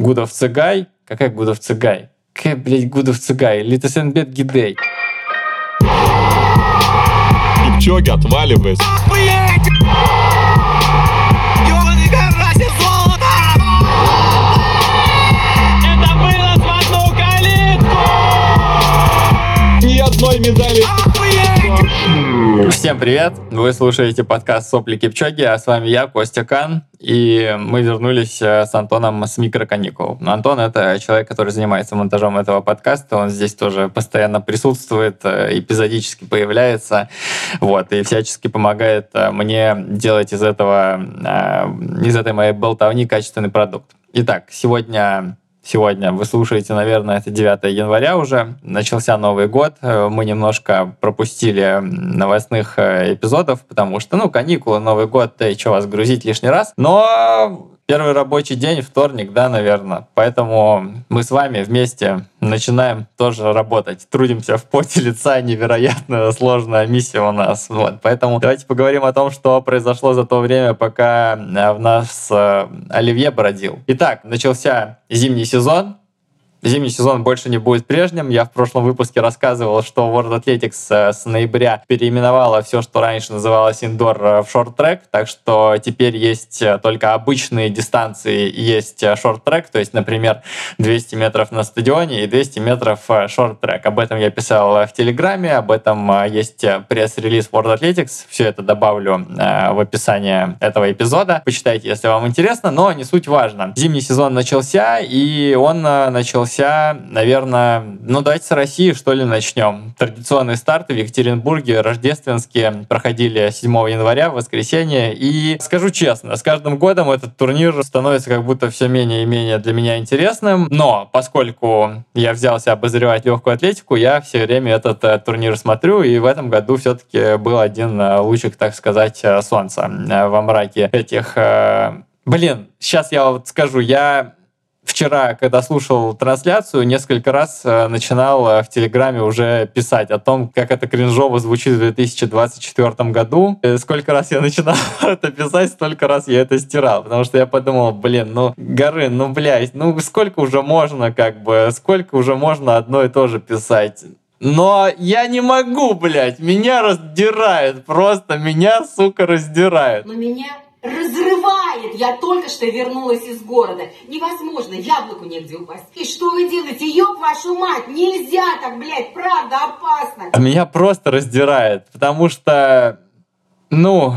Гудов Цыгай. Какая Гудов Цыгай? Какая, блядь, Гудов Цыгай? Литосенбет Гидей. Кипчоги, отваливай. Это было в одну калитку! Ни одной медали. Всем привет! Вы слушаете подкаст «Сопли Кипчоги», а с вами я, Костя Кан, и мы вернулись э, с Антоном с микроканикул. Антон — это человек, который занимается монтажом этого подкаста, он здесь тоже постоянно присутствует, э, эпизодически появляется, вот, и всячески помогает э, мне делать из этого, из этой моей болтовни качественный продукт. Итак, сегодня Сегодня вы слушаете, наверное, это 9 января уже. Начался Новый год. Мы немножко пропустили новостных эпизодов, потому что, ну, каникулы, Новый год, да и что вас грузить лишний раз. Но Первый рабочий день, вторник, да, наверное. Поэтому мы с вами вместе начинаем тоже работать. Трудимся в поте лица, невероятно сложная миссия у нас. Вот. Поэтому давайте поговорим о том, что произошло за то время, пока в нас э, Оливье бродил. Итак, начался зимний сезон, Зимний сезон больше не будет прежним. Я в прошлом выпуске рассказывал, что World Athletics э, с ноября переименовала все, что раньше называлось индор э, в шорт-трек, так что теперь есть э, только обычные дистанции, есть шорт-трек, то есть, например, 200 метров на стадионе и 200 метров шорт-трек. Об этом я писал в Телеграме, об этом есть пресс-релиз World Athletics, все это добавлю в описание этого эпизода. Почитайте, если вам интересно, но не суть важно. Зимний сезон начался, и он начался начался, наверное, ну давайте с России что ли начнем. Традиционные старты в Екатеринбурге рождественские проходили 7 января в воскресенье. И скажу честно, с каждым годом этот турнир становится как будто все менее и менее для меня интересным. Но поскольку я взялся обозревать легкую атлетику, я все время этот э, турнир смотрю. И в этом году все-таки был один э, лучик, так сказать, э, солнца во мраке этих Блин, сейчас я вот скажу, я вчера, когда слушал трансляцию, несколько раз э, начинал э, в Телеграме уже писать о том, как это кринжово звучит в 2024 году. И сколько раз я начинал это писать, столько раз я это стирал. Потому что я подумал, блин, ну, горы, ну, блядь, ну, сколько уже можно, как бы, сколько уже можно одно и то же писать. Но я не могу, блядь, меня раздирает, просто меня, сука, раздирает. Но меня разрывает. Я только что вернулась из города. Невозможно, яблоку негде упасть. И что вы делаете? Ёб вашу мать, нельзя так, блядь, правда, опасно. А меня просто раздирает, потому что, ну,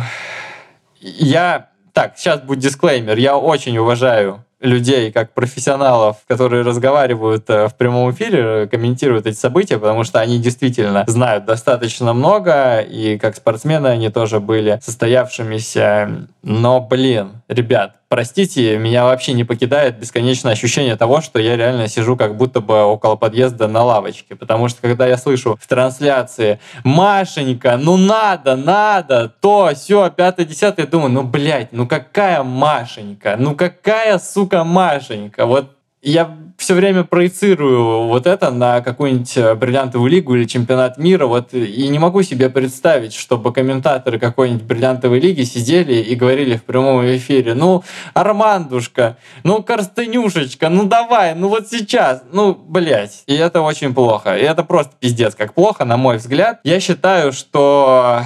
я... Так, сейчас будет дисклеймер. Я очень уважаю людей как профессионалов, которые разговаривают э, в прямом эфире, комментируют эти события, потому что они действительно знают достаточно много, и как спортсмены они тоже были состоявшимися. Но, блин, ребят, простите, меня вообще не покидает бесконечное ощущение того, что я реально сижу как будто бы около подъезда на лавочке. Потому что когда я слышу в трансляции «Машенька, ну надо, надо, то, все, пятое, десятое», думаю, ну, блядь, ну какая Машенька? Ну какая, сука, Машенька? Вот я все время проецирую вот это на какую-нибудь э, бриллиантовую лигу или чемпионат мира, вот и не могу себе представить, чтобы комментаторы какой-нибудь бриллиантовой лиги сидели и говорили в прямом эфире, ну, Армандушка, ну, Корстынюшечка, ну, давай, ну, вот сейчас, ну, блядь. И это очень плохо. И это просто пиздец как плохо, на мой взгляд. Я считаю, что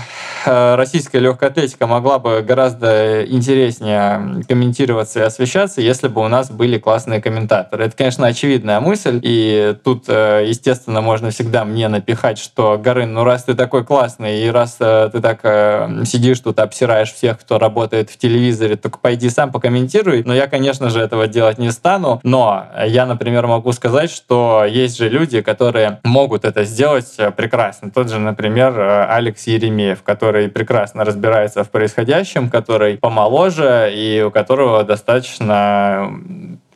э, российская легкая атлетика могла бы гораздо интереснее комментироваться и освещаться, если бы у нас были классные комментаторы. Это, конечно, очевидная мысль, и тут, э, естественно, можно всегда мне напихать, что, Гарын, ну раз ты такой классный, и раз э, ты так э, сидишь тут, обсираешь всех, кто работает в телевизоре, только пойди сам покомментируй. Но я, конечно же, этого делать не стану. Но я, например, могу сказать, что есть же люди, которые могут это сделать прекрасно. Тот же, например, Алекс Еремеев, который прекрасно разбирается в происходящем, который помоложе и у которого достаточно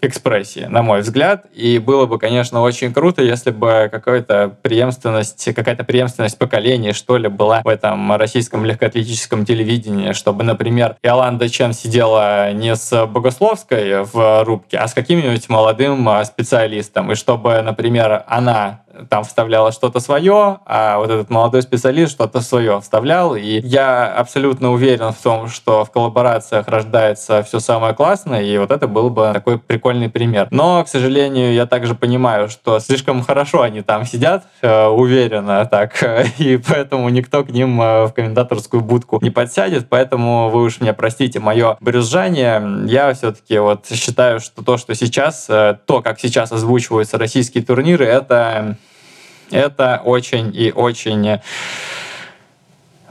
экспрессии, на мой взгляд. И было бы, конечно, очень круто, если бы какая-то преемственность, какая-то преемственность поколений, что ли, была в этом российском легкоатлетическом телевидении, чтобы, например, Иоланда Чен сидела не с Богословской в рубке, а с каким-нибудь молодым а, специалистом, и чтобы, например, она там вставляла что-то свое, а вот этот молодой специалист что-то свое вставлял. И я абсолютно уверен в том, что в коллаборациях рождается все самое классное, и вот это был бы такой прикольный пример. Но, к сожалению, я также понимаю, что слишком хорошо они там сидят, э, уверенно так, и поэтому никто к ним э, в комментаторскую будку не подсядет, поэтому вы уж меня простите мое брюзжание. Я все-таки вот считаю, что то, что сейчас, э, то, как сейчас озвучиваются российские турниры, это, это очень и очень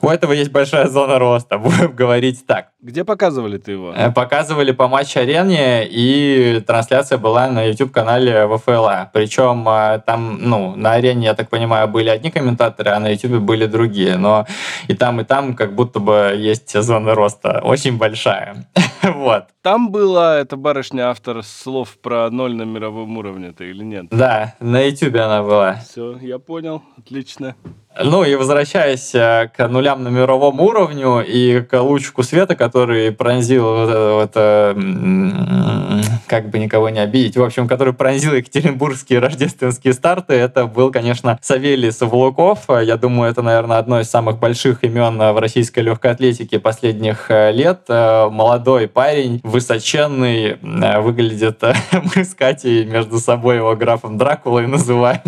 у этого есть большая зона роста, будем говорить так. Где показывали ты его? Э, показывали по матч-арене, и трансляция была на YouTube-канале ВФЛА. Причем э, там, ну, на арене, я так понимаю, были одни комментаторы, а на YouTube были другие. Но и там, и там как будто бы есть зона роста очень большая. вот. Там была эта барышня автор слов про ноль на мировом уровне-то или нет? Да, на YouTube она была. Все, я понял, отлично. Ну и возвращаясь э, к нулям на мировом уровню и к лучику света, который пронзил вот это, вот, э, как бы никого не обидеть, в общем, который пронзил екатеринбургские рождественские старты, это был, конечно, Савелий Савлуков. Я думаю, это, наверное, одно из самых больших имен в российской легкой атлетике последних э, лет. Молодой парень, высоченный, выглядит, мы с Катей между собой его графом Дракулой называем.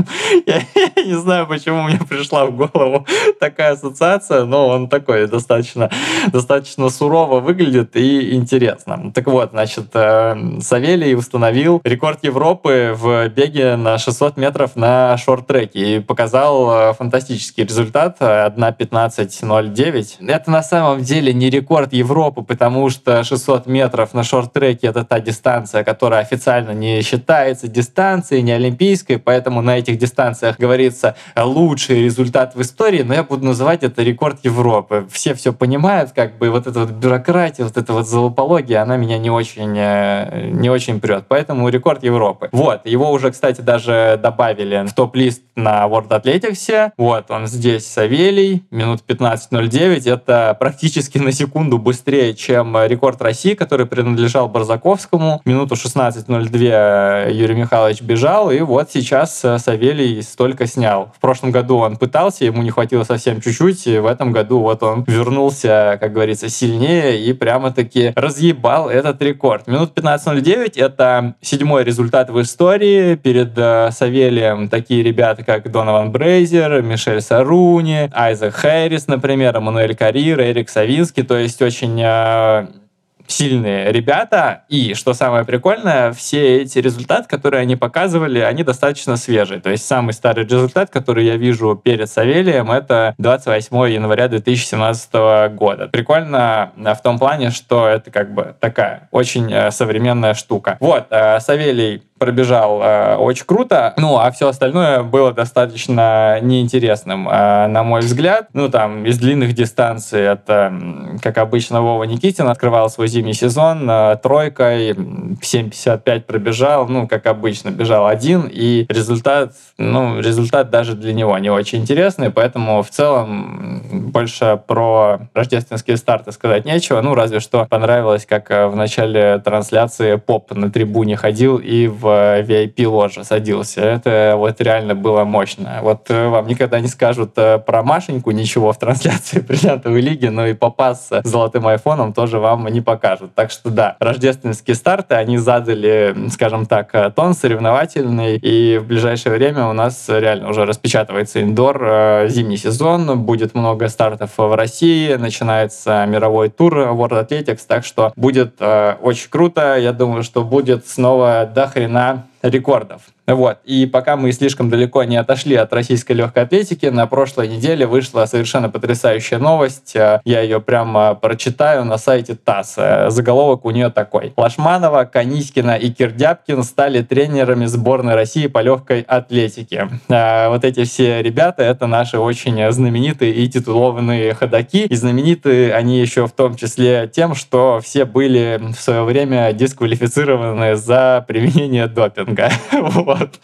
Я, я не знаю, почему мне пришла в голову такая ассоциация, но он такой достаточно, достаточно сурово выглядит и интересно. Так вот, значит, э, Савелий установил рекорд Европы в беге на 600 метров на шорт-треке и показал э, фантастический результат 1.15.09. Это на самом деле не рекорд Европы, потому что 600 метров на шорт-треке это та дистанция, которая официально не считается дистанцией, не олимпийской, поэтому на этих дистанциях говорится лучший результат в истории, но я буду называть это рекорд Европы. Все все понимают, как бы вот эта вот бюрократия, вот эта вот залопология, она меня не очень, э, не очень прет. Поэтому рекорд Европы. Вот, его уже, кстати, даже добавили в топ-лист на World Athletics. Вот, он здесь Савелий, минут 15.09. Это практически на секунду быстрее, чем рекорд России, который принадлежал Барзаковскому. Минуту 16.02 Юрий Михайлович бежал, и вот сейчас Савелий столько снял. В прошлом году он пытался вернулся, ему не хватило совсем чуть-чуть, и в этом году вот он вернулся, как говорится, сильнее и прямо-таки разъебал этот рекорд. Минут 15.09 — это седьмой результат в истории. Перед э, Савелием такие ребята, как Донован Брейзер, Мишель Саруни, Айзек Хэрис, например, Эммануэль Карир, Эрик Савинский, то есть очень э, сильные ребята. И, что самое прикольное, все эти результаты, которые они показывали, они достаточно свежие. То есть самый старый результат, который я вижу перед Савелием, это 28 января 2017 года. Прикольно в том плане, что это как бы такая очень э, современная штука. Вот, э, Савелий пробежал э, очень круто, ну, а все остальное было достаточно неинтересным, э, на мой взгляд. Ну, там, из длинных дистанций это, как обычно, Вова Никитин открывал свой зимний сезон э, тройкой, 7.55 пробежал, ну, как обычно, бежал один, и результат, ну, результат даже для него не очень интересный, поэтому в целом больше про рождественские старты сказать нечего, ну, разве что понравилось, как в начале трансляции поп на трибуне ходил и в VIP-ложе садился. Это вот реально было мощно. Вот э, вам никогда не скажут э, про Машеньку ничего в трансляции бриллиантовой лиги, но и попас с золотым айфоном тоже вам не покажут. Так что да, рождественские старты, они задали, скажем так, э, тон соревновательный, и в ближайшее время у нас реально уже распечатывается индор, зимний сезон, будет много стартов в России, начинается мировой тур World Athletics, так что будет очень круто. Я думаю, что будет снова до хрена that. Рекордов. Вот. И пока мы слишком далеко не отошли от российской легкой атлетики, на прошлой неделе вышла совершенно потрясающая новость. Э, я ее прямо прочитаю на сайте ТАСС. Э, заголовок у нее такой. Лашманова, Каниськина и Кирдяпкин стали тренерами сборной России по легкой атлетике. Э, вот эти все ребята — это наши очень знаменитые и титулованные ходаки. И знамениты они еще в том числе тем, что все были в свое время дисквалифицированы за применение допинга. Допинга. вот.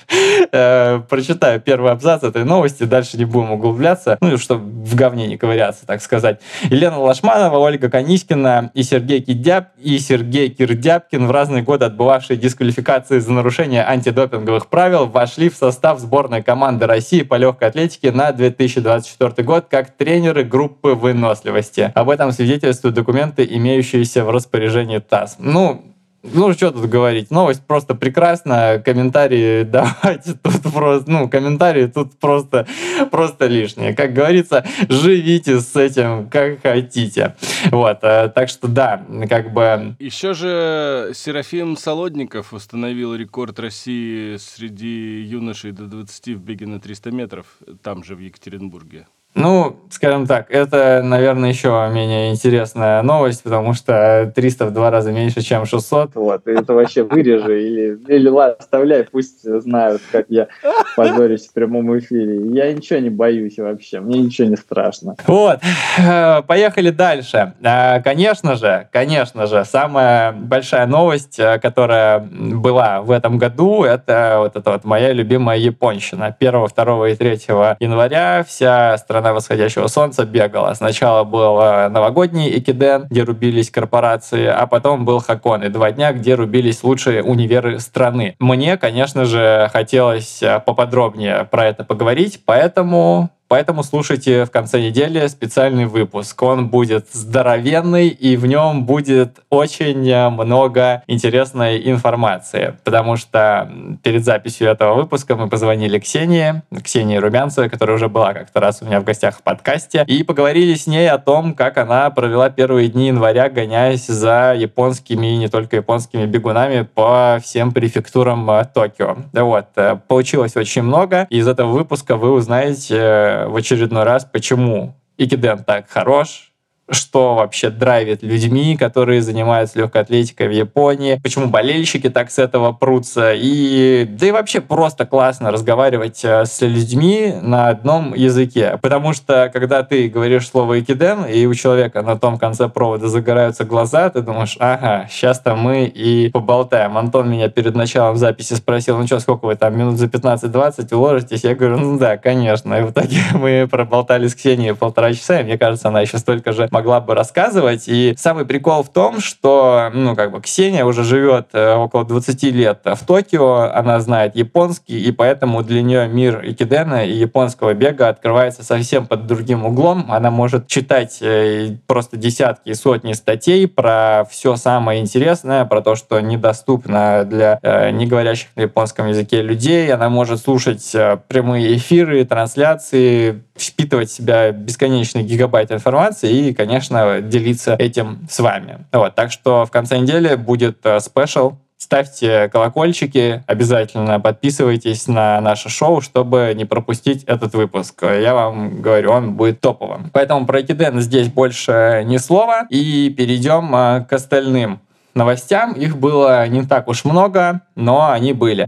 Э, прочитаю первый абзац этой новости, дальше не будем углубляться, ну, чтобы в говне не ковыряться, так сказать. Елена Лашманова, Ольга Канискина и Сергей Кидяп и Сергей Кирдяпкин в разные годы отбывавшие дисквалификации за нарушение антидопинговых правил вошли в состав сборной команды России по легкой атлетике на 2024 год как тренеры группы выносливости. Об этом свидетельствуют документы, имеющиеся в распоряжении ТАСС. Ну, ну, что тут говорить, новость просто прекрасная, комментарии давайте тут просто, ну, комментарии тут просто, просто лишние. Как говорится, живите с этим как хотите. Вот, э, так что да, как бы... Еще же Серафим Солодников установил рекорд России среди юношей до 20 в беге на 300 метров, там же в Екатеринбурге. Ну, скажем так, это, наверное, еще менее интересная новость, потому что 300 в два раза меньше, чем 600. Вот, это вообще вырежи или, или ладно, оставляй, пусть знают, как я позорюсь в прямом эфире. Я ничего не боюсь вообще, мне ничего не страшно. Вот, э, поехали дальше. Э, конечно же, конечно же, самая большая новость, э, которая была в этом году, это вот эта вот моя любимая японщина. 1, 2 и 3 января вся страна страна восходящего солнца бегала. Сначала был э, новогодний Экиден, где рубились корпорации, а потом был Хакон, и два дня, где рубились лучшие универы страны. Мне, конечно же, хотелось э, поподробнее про это поговорить, поэтому Поэтому слушайте в конце недели специальный выпуск. Он будет здоровенный, и в нем будет очень много интересной информации. Потому что перед записью этого выпуска мы позвонили Ксении, Ксении Румянцевой, которая уже была как-то раз у меня в гостях в подкасте, и поговорили с ней о том, как она провела первые дни января, гоняясь за японскими и не только японскими бегунами по всем префектурам э, Токио. Вот. Э, получилось очень много. Из этого выпуска вы узнаете э, в очередной раз, почему Икиден так хорош, что вообще драйвит людьми, которые занимаются легкой атлетикой в Японии, почему болельщики так с этого прутся, и да и вообще просто классно разговаривать э, с людьми на одном языке, потому что когда ты говоришь слово «экиден», и у человека на том конце провода загораются глаза, ты думаешь, ага, сейчас-то мы и поболтаем. Антон меня перед началом записи спросил, ну что, сколько вы там, минут за 15-20 уложитесь? Я говорю, ну да, конечно. И в итоге мы проболтали с Ксенией полтора часа, и мне кажется, она еще столько же могла бы рассказывать. И самый прикол в том, что, ну, как бы Ксения уже живет э, около 20 лет в Токио, она знает японский, и поэтому для нее мир икидена и японского бега открывается совсем под другим углом. Она может читать э, просто десятки и сотни статей про все самое интересное, про то, что недоступно для э, не говорящих на японском языке людей. Она может слушать прямые эфиры, трансляции, впитывать в себя бесконечный гигабайт информации и, конечно, делиться этим с вами. Вот, так что в конце недели будет э, спешл Ставьте колокольчики, обязательно подписывайтесь на наше шоу, чтобы не пропустить этот выпуск. Я вам говорю, он будет топовым. Поэтому про Экиден здесь больше ни слова. И перейдем э, к остальным новостям. Их было не так уж много, но они были.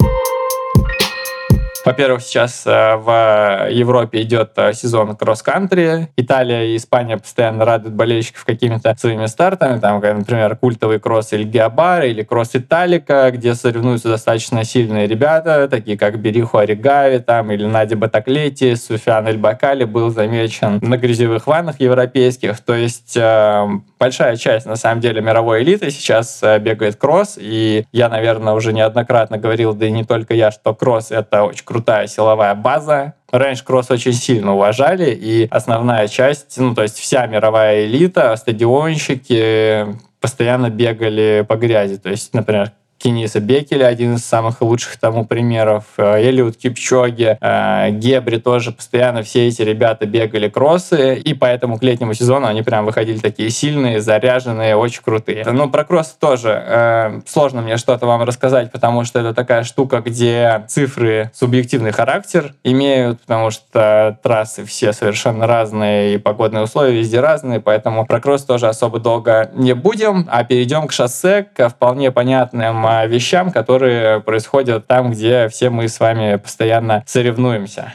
Во-первых, сейчас э, в Европе идет э, сезон кросс-кантри. Италия и Испания постоянно радуют болельщиков какими-то своими стартами. Там, например, культовый кросс Иль Геобара или кросс Италика, где соревнуются достаточно сильные ребята, такие как Бериху Оригави там, или Нади Батаклети, Суфиан Эль Бакали был замечен на грязевых ваннах европейских. То есть э, большая часть, на самом деле, мировой элиты сейчас бегает кросс. И я, наверное, уже неоднократно говорил, да и не только я, что кросс — это очень крутая силовая база. Раньше кросс очень сильно уважали, и основная часть, ну, то есть вся мировая элита, стадионщики постоянно бегали по грязи. То есть, например, Кениса Бекеля, один из самых лучших тому примеров, э, Элиот Кипчоги, э, Гебри тоже постоянно все эти ребята бегали кроссы, и поэтому к летнему сезону они прям выходили такие сильные, заряженные, очень крутые. Ну, про кросс тоже э, сложно мне что-то вам рассказать, потому что это такая штука, где цифры субъективный характер имеют, потому что трассы все совершенно разные, и погодные условия везде разные, поэтому про кросс тоже особо долго не будем, а перейдем к шоссе, к вполне понятным вещам, которые происходят там, где все мы с вами постоянно соревнуемся.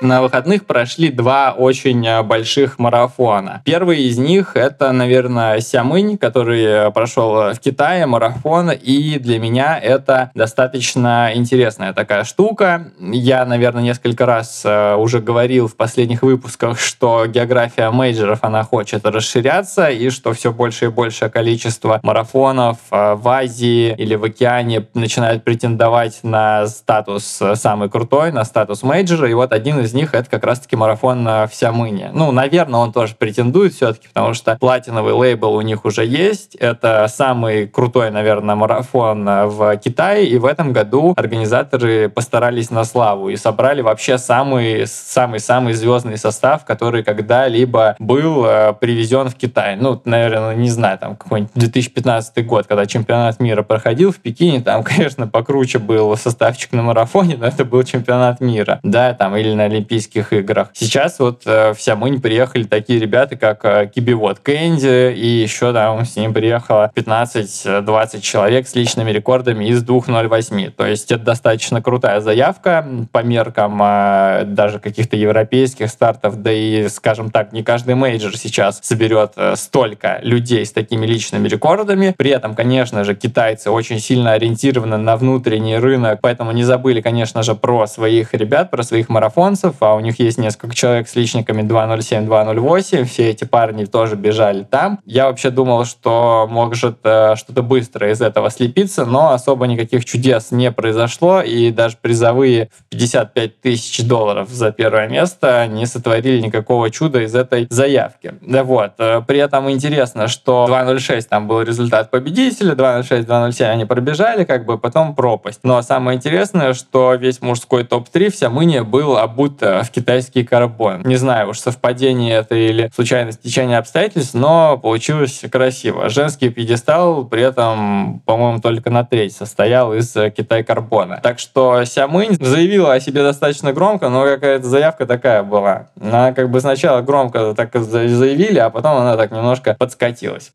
На выходных прошли два очень э, больших марафона. Первый из них это, наверное, Сямынь, который прошел в Китае марафон, и для меня это достаточно интересная такая штука. Я, наверное, несколько раз э, уже говорил в последних выпусках, что география мейджеров, она хочет расширяться, и что все больше и большее количество марафонов э, в Азии или в океане начинает претендовать на статус самый крутой, на статус мейджора, и вот один из них это как раз-таки марафон в Сямыне. Ну, наверное, он тоже претендует все-таки, потому что платиновый лейбл у них уже есть. Это самый крутой, наверное, марафон в Китае, и в этом году организаторы постарались на славу и собрали вообще самый самый-самый звездный состав, который когда-либо был э, привезен в Китай. Ну, наверное, не знаю, там какой-нибудь 2015 год, когда чемпионат мира проходил в Пекине, там, конечно, покруче был составчик на марафоне, но это был чемпионат мира, да, там, или на Олимпийских играх. Сейчас вот э, в Сямынь приехали такие ребята, как э, Кибивотт Кэнди, и еще там с ним приехало 15-20 человек с личными рекордами из 2.08. То есть это достаточно крутая заявка по меркам э, даже каких-то европейских стартов, да и, скажем так, не каждый мейджор сейчас соберет э, столько людей с такими личными рекордами. При этом, конечно же, китайцы очень сильно ориентированы на внутренний рынок, поэтому не забыли, конечно же, про своих ребят, про своих марафонцев, а у них есть несколько человек с личниками 2.07-2.08, все эти парни тоже бежали там. Я вообще думал, что может э, что-то быстро из этого слепиться, но особо никаких чудес не произошло, и даже призовые в 55 тысяч долларов за первое место не сотворили никакого чуда из этой заявки. Да вот. Э, при этом интересно, что 2.06 там был результат победителя, 2.06, 2.07 они пробежали, как бы потом пропасть. Но самое интересное, что весь мужской топ-3 вся мыния был обут в китайский карбон. Не знаю уж совпадение это или случайное стечение обстоятельств, но получилось красиво. Женский пьедестал при этом, по-моему, только на треть состоял из Китай-карбона. Так что Сямынь заявила о себе достаточно громко, но какая-то заявка такая была. Она как бы сначала громко так заявили, а потом она так немножко подскатилась.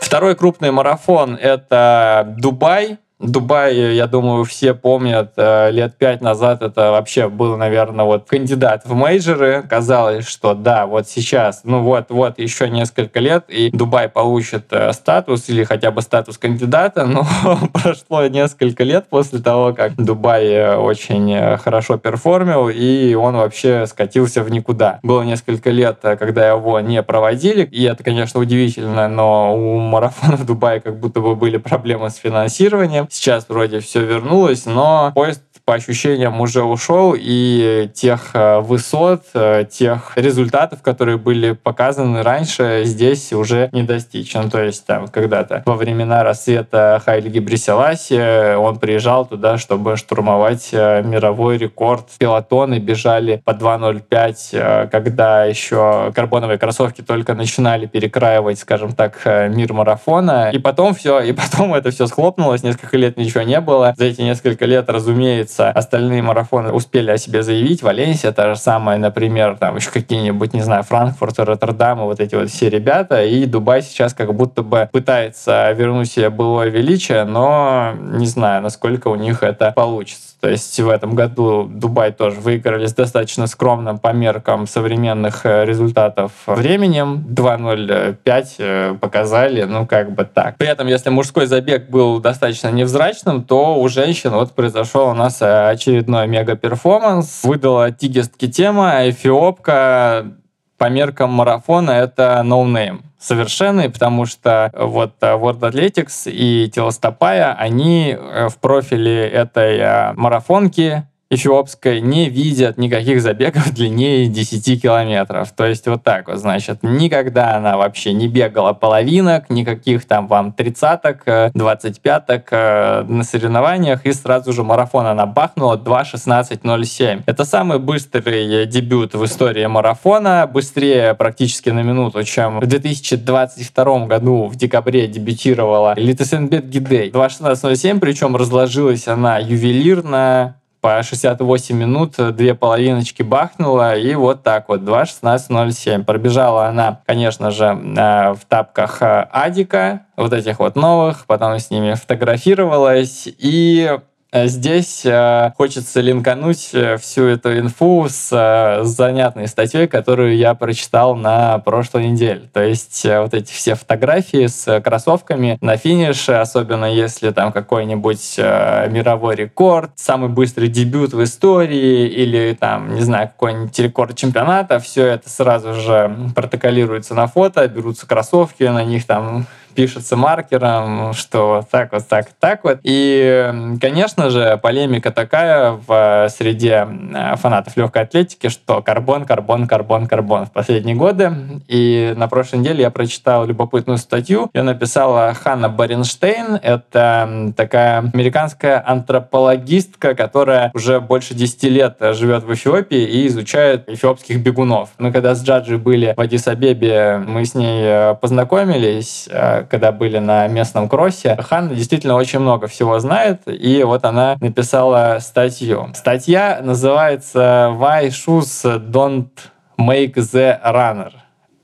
Второй крупный марафон — это Дубай. Дубай, я думаю, все помнят, э, лет пять назад это вообще был, наверное, вот кандидат в мейджоры. Казалось, что да, вот сейчас, ну вот, вот еще несколько лет, и Дубай получит э, статус или хотя бы статус кандидата, но прошло несколько лет после того, как Дубай э, очень хорошо перформил, и он вообще скатился в никуда. Было несколько лет, когда его не проводили, и это, конечно, удивительно, но у марафона в Дубае как будто бы были проблемы с финансированием. Сейчас вроде все вернулось, но поезд по ощущениям уже ушел, и тех э, высот, э, тех результатов, которые были показаны раньше, здесь уже не достичь. Ну, то есть там когда-то во времена рассвета Хайли Гибриселаси он приезжал туда, чтобы штурмовать э, мировой рекорд. Пилотоны бежали по 2.05, когда еще карбоновые кроссовки только начинали перекраивать, скажем так, мир марафона. И потом все, и потом это все схлопнулось, несколько лет ничего не было. За эти несколько лет, разумеется, остальные марафоны успели о себе заявить. Валенсия та же самая, например, там еще какие-нибудь, не знаю, Франкфурт, Роттердам, и вот эти вот все ребята. И Дубай сейчас как будто бы пытается вернуть себе былое величие, но не знаю, насколько у них это получится. То есть в этом году Дубай тоже выиграли с достаточно скромным по меркам современных э, результатов временем. 2.05 э, показали, ну как бы так. При этом, если мужской забег был достаточно невзрачным, то у женщин вот произошел у нас э, очередной мега-перформанс. Выдала Тигест Китема, эфиопка, по меркам марафона это no name. Ну совершенный, потому что вот World Athletics и Tilastopaja, они в профиле этой марафонки эфиопской не видят никаких забегов длиннее 10 километров. То есть вот так вот, значит, никогда она вообще не бегала половинок, никаких там вам тридцаток, э, двадцатьпяток э, на соревнованиях, и сразу же марафон она бахнула 2.16.07. Это самый быстрый дебют в истории марафона, быстрее практически на минуту, чем в 2022 году в декабре дебютировала Летесенбет Гидей. 2.16.07, причем разложилась она ювелирно, по 68 минут две половиночки бахнула, и вот так вот, 2.16.07. Пробежала она, конечно же, э, в тапках э, Адика, вот этих вот новых, потом с ними фотографировалась, и э, здесь э, хочется линкануть э, всю эту инфу с, э, с занятной статьей, которую я прочитал на прошлой неделе. То есть вот эти все фотографии с кроссовками на финише, особенно если там какой-нибудь мировой рекорд, самый быстрый дебют в истории или там, не знаю, какой-нибудь рекорд чемпионата, все это сразу же протоколируется на фото, берутся кроссовки, на них там пишется маркером, что так вот, так, так вот. И, конечно же, полемика такая в среде э, фанатов легкой атлетики, что карбон, карбон, карбон, карбон в последние годы. И на прошлой неделе я прочитал любопытную статью. Ее написала Ханна Баренштейн. Это такая американская антропологистка, которая уже больше 10 лет живет в Эфиопии и изучает эфиопских бегунов. Мы когда с Джаджи были в Адис-Абебе, мы с ней э, познакомились, э, когда были на местном кроссе. Ханна действительно очень много всего знает, и вот она написала статью. Статья называется «Why shoes don't make the runner».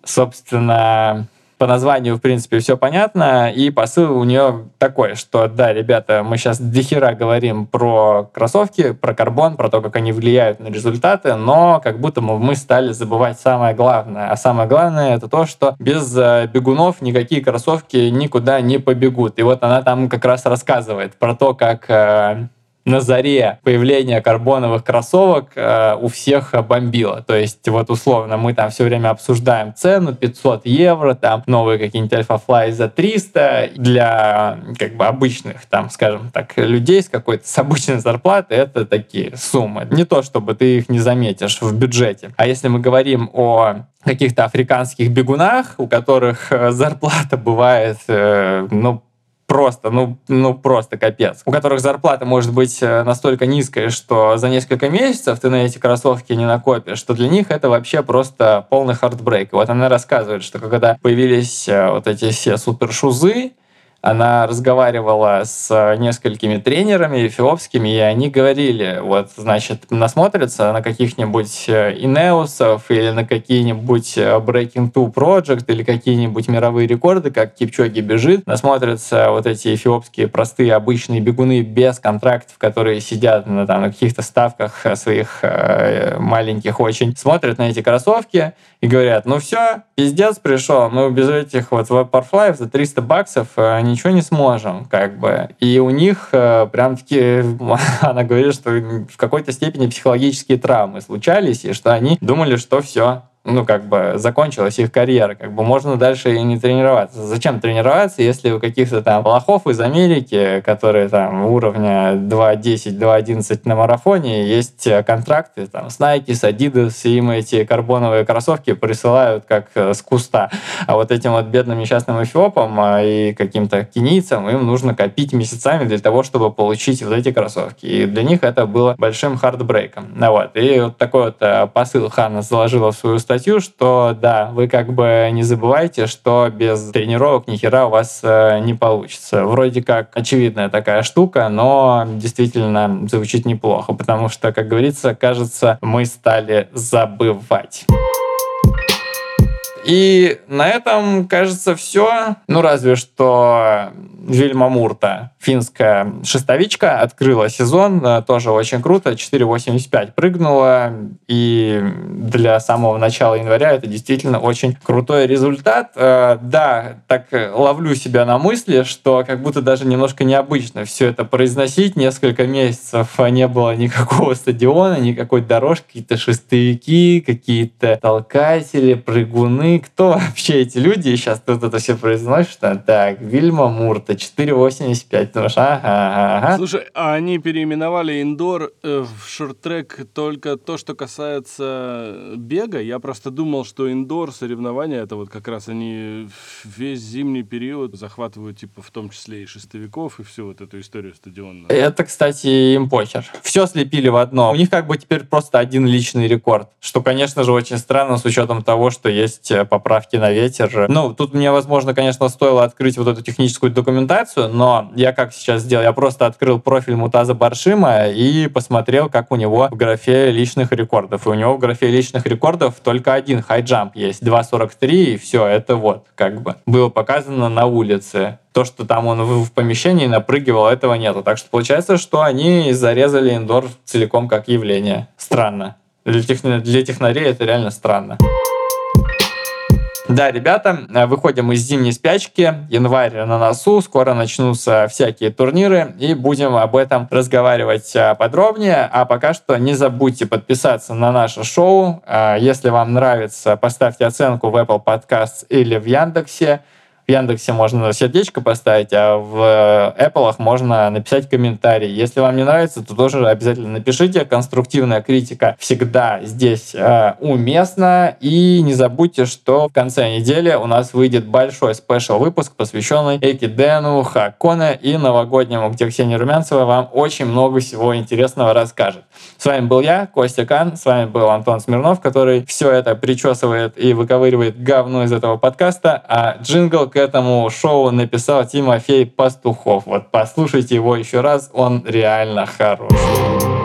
Собственно, по названию, в принципе, все понятно, и посыл у нее такой, что да, ребята, мы сейчас дохера говорим про кроссовки, про карбон, про то, как они влияют на результаты, но как будто мы стали забывать самое главное. А самое главное это то, что без э, бегунов никакие кроссовки никуда не побегут. И вот она там как раз рассказывает про то, как э, на заре появления карбоновых кроссовок э, у всех бомбило. То есть вот условно мы там все время обсуждаем цену 500 евро, там новые какие-нибудь Alpha за 300. Для как бы обычных там, скажем так, людей с какой-то с обычной зарплатой это такие суммы. Не то, чтобы ты их не заметишь в бюджете. А если мы говорим о каких-то африканских бегунах, у которых э, зарплата бывает, э, ну, просто, ну, ну просто капец. У которых зарплата может быть э, настолько низкая, что за несколько месяцев ты на эти кроссовки не накопишь, что для них это вообще просто полный хардбрейк. И вот она рассказывает, что когда появились э, вот эти все супершузы, она разговаривала с несколькими тренерами эфиопскими, и они говорили, вот, значит, насмотрятся на каких-нибудь э, Инеусов или на какие-нибудь э, Breaking Two Project или какие-нибудь мировые рекорды, как Кипчоги бежит, насмотрятся вот эти эфиопские простые обычные бегуны без контрактов, которые сидят на, там, на каких-то ставках своих э, маленьких очень, смотрят на эти кроссовки и говорят, ну все, пиздец пришел, мы без этих вот Vaporfly за 300 баксов э, ничего не сможем, как бы. И у них э, прям таки, она говорит, что в какой-то степени психологические травмы случались, и что они думали, что все, ну, как бы, закончилась их карьера, как бы можно дальше и не тренироваться. Зачем тренироваться, если у каких-то там лохов из Америки, которые там уровня 2.10, 2.11 на марафоне, есть контракты там с Nike, с Adidas, и им эти карбоновые кроссовки присылают как э, с куста. А вот этим вот бедным несчастным эфиопам а, и каким-то кенийцам им нужно копить месяцами для того, чтобы получить вот эти кроссовки. И для них это было большим хардбрейком. Ну, вот. И вот такой вот э, посыл Хана заложила в свою статью статью, что да, вы как бы не забывайте, что без тренировок ни хера у вас э, не получится. Вроде как очевидная такая штука, но действительно звучит неплохо, потому что, как говорится, кажется, мы стали забывать. И на этом, кажется, все. Ну, разве что Вильма Мурта, финская шестовичка, открыла сезон. Тоже очень круто. 4.85 прыгнула. И для самого начала января это действительно очень крутой результат. Э, да, так ловлю себя на мысли, что как будто даже немножко необычно все это произносить. Несколько месяцев не было никакого стадиона, никакой дорожки, какие-то шестовики, какие-то толкатели, прыгуны, кто вообще эти люди? И сейчас тут это все произносит, что так, Вильма Мурта, 4.85. Думаешь, ага, ага. Слушай, а они переименовали индор э, в шорт-трек только то, что касается бега? Я просто думал, что индор соревнования, это вот как раз они весь зимний период захватывают, типа, в том числе и шестовиков, и всю вот эту историю стадионную. Это, кстати, им похер. Все слепили в одно. У них как бы теперь просто один личный рекорд, что, конечно же, очень странно с учетом того, что есть э, поправки на ветер. Ну, тут мне, возможно, конечно, стоило открыть вот эту техническую документацию, но я как сейчас сделал? Я просто открыл профиль Мутаза Баршима и посмотрел, как у него в графе личных рекордов. И у него в графе личных рекордов только один хайджамп есть, 2.43, и все, это вот, как бы, было показано на улице. то, что там он в, помещении напрыгивал, этого нету. Так что получается, что они зарезали индор целиком как явление. Странно. Для, техно, для технарей это реально странно. Да, ребята, э, выходим из зимней спячки. Январь на носу, скоро начнутся всякие турниры, и будем об этом разговаривать э, подробнее. А пока что не забудьте подписаться на наше шоу. Э, если вам нравится, поставьте оценку в Apple Podcasts или в Яндексе. В Яндексе можно сердечко поставить, а в Apple можно написать комментарий. Если вам не нравится, то тоже обязательно напишите. Конструктивная критика всегда здесь э, уместна. И не забудьте, что в конце недели у нас выйдет большой спешл выпуск, посвященный Экидену, Хаконе и новогоднему, где Ксения Румянцева вам очень много всего интересного расскажет. С вами был я, Костя Кан, с вами был Антон Смирнов, который все это причесывает и выковыривает говно из этого подкаста, а джингл к этому шоу написал Тимофей Пастухов. Вот послушайте его еще раз, он реально хороший.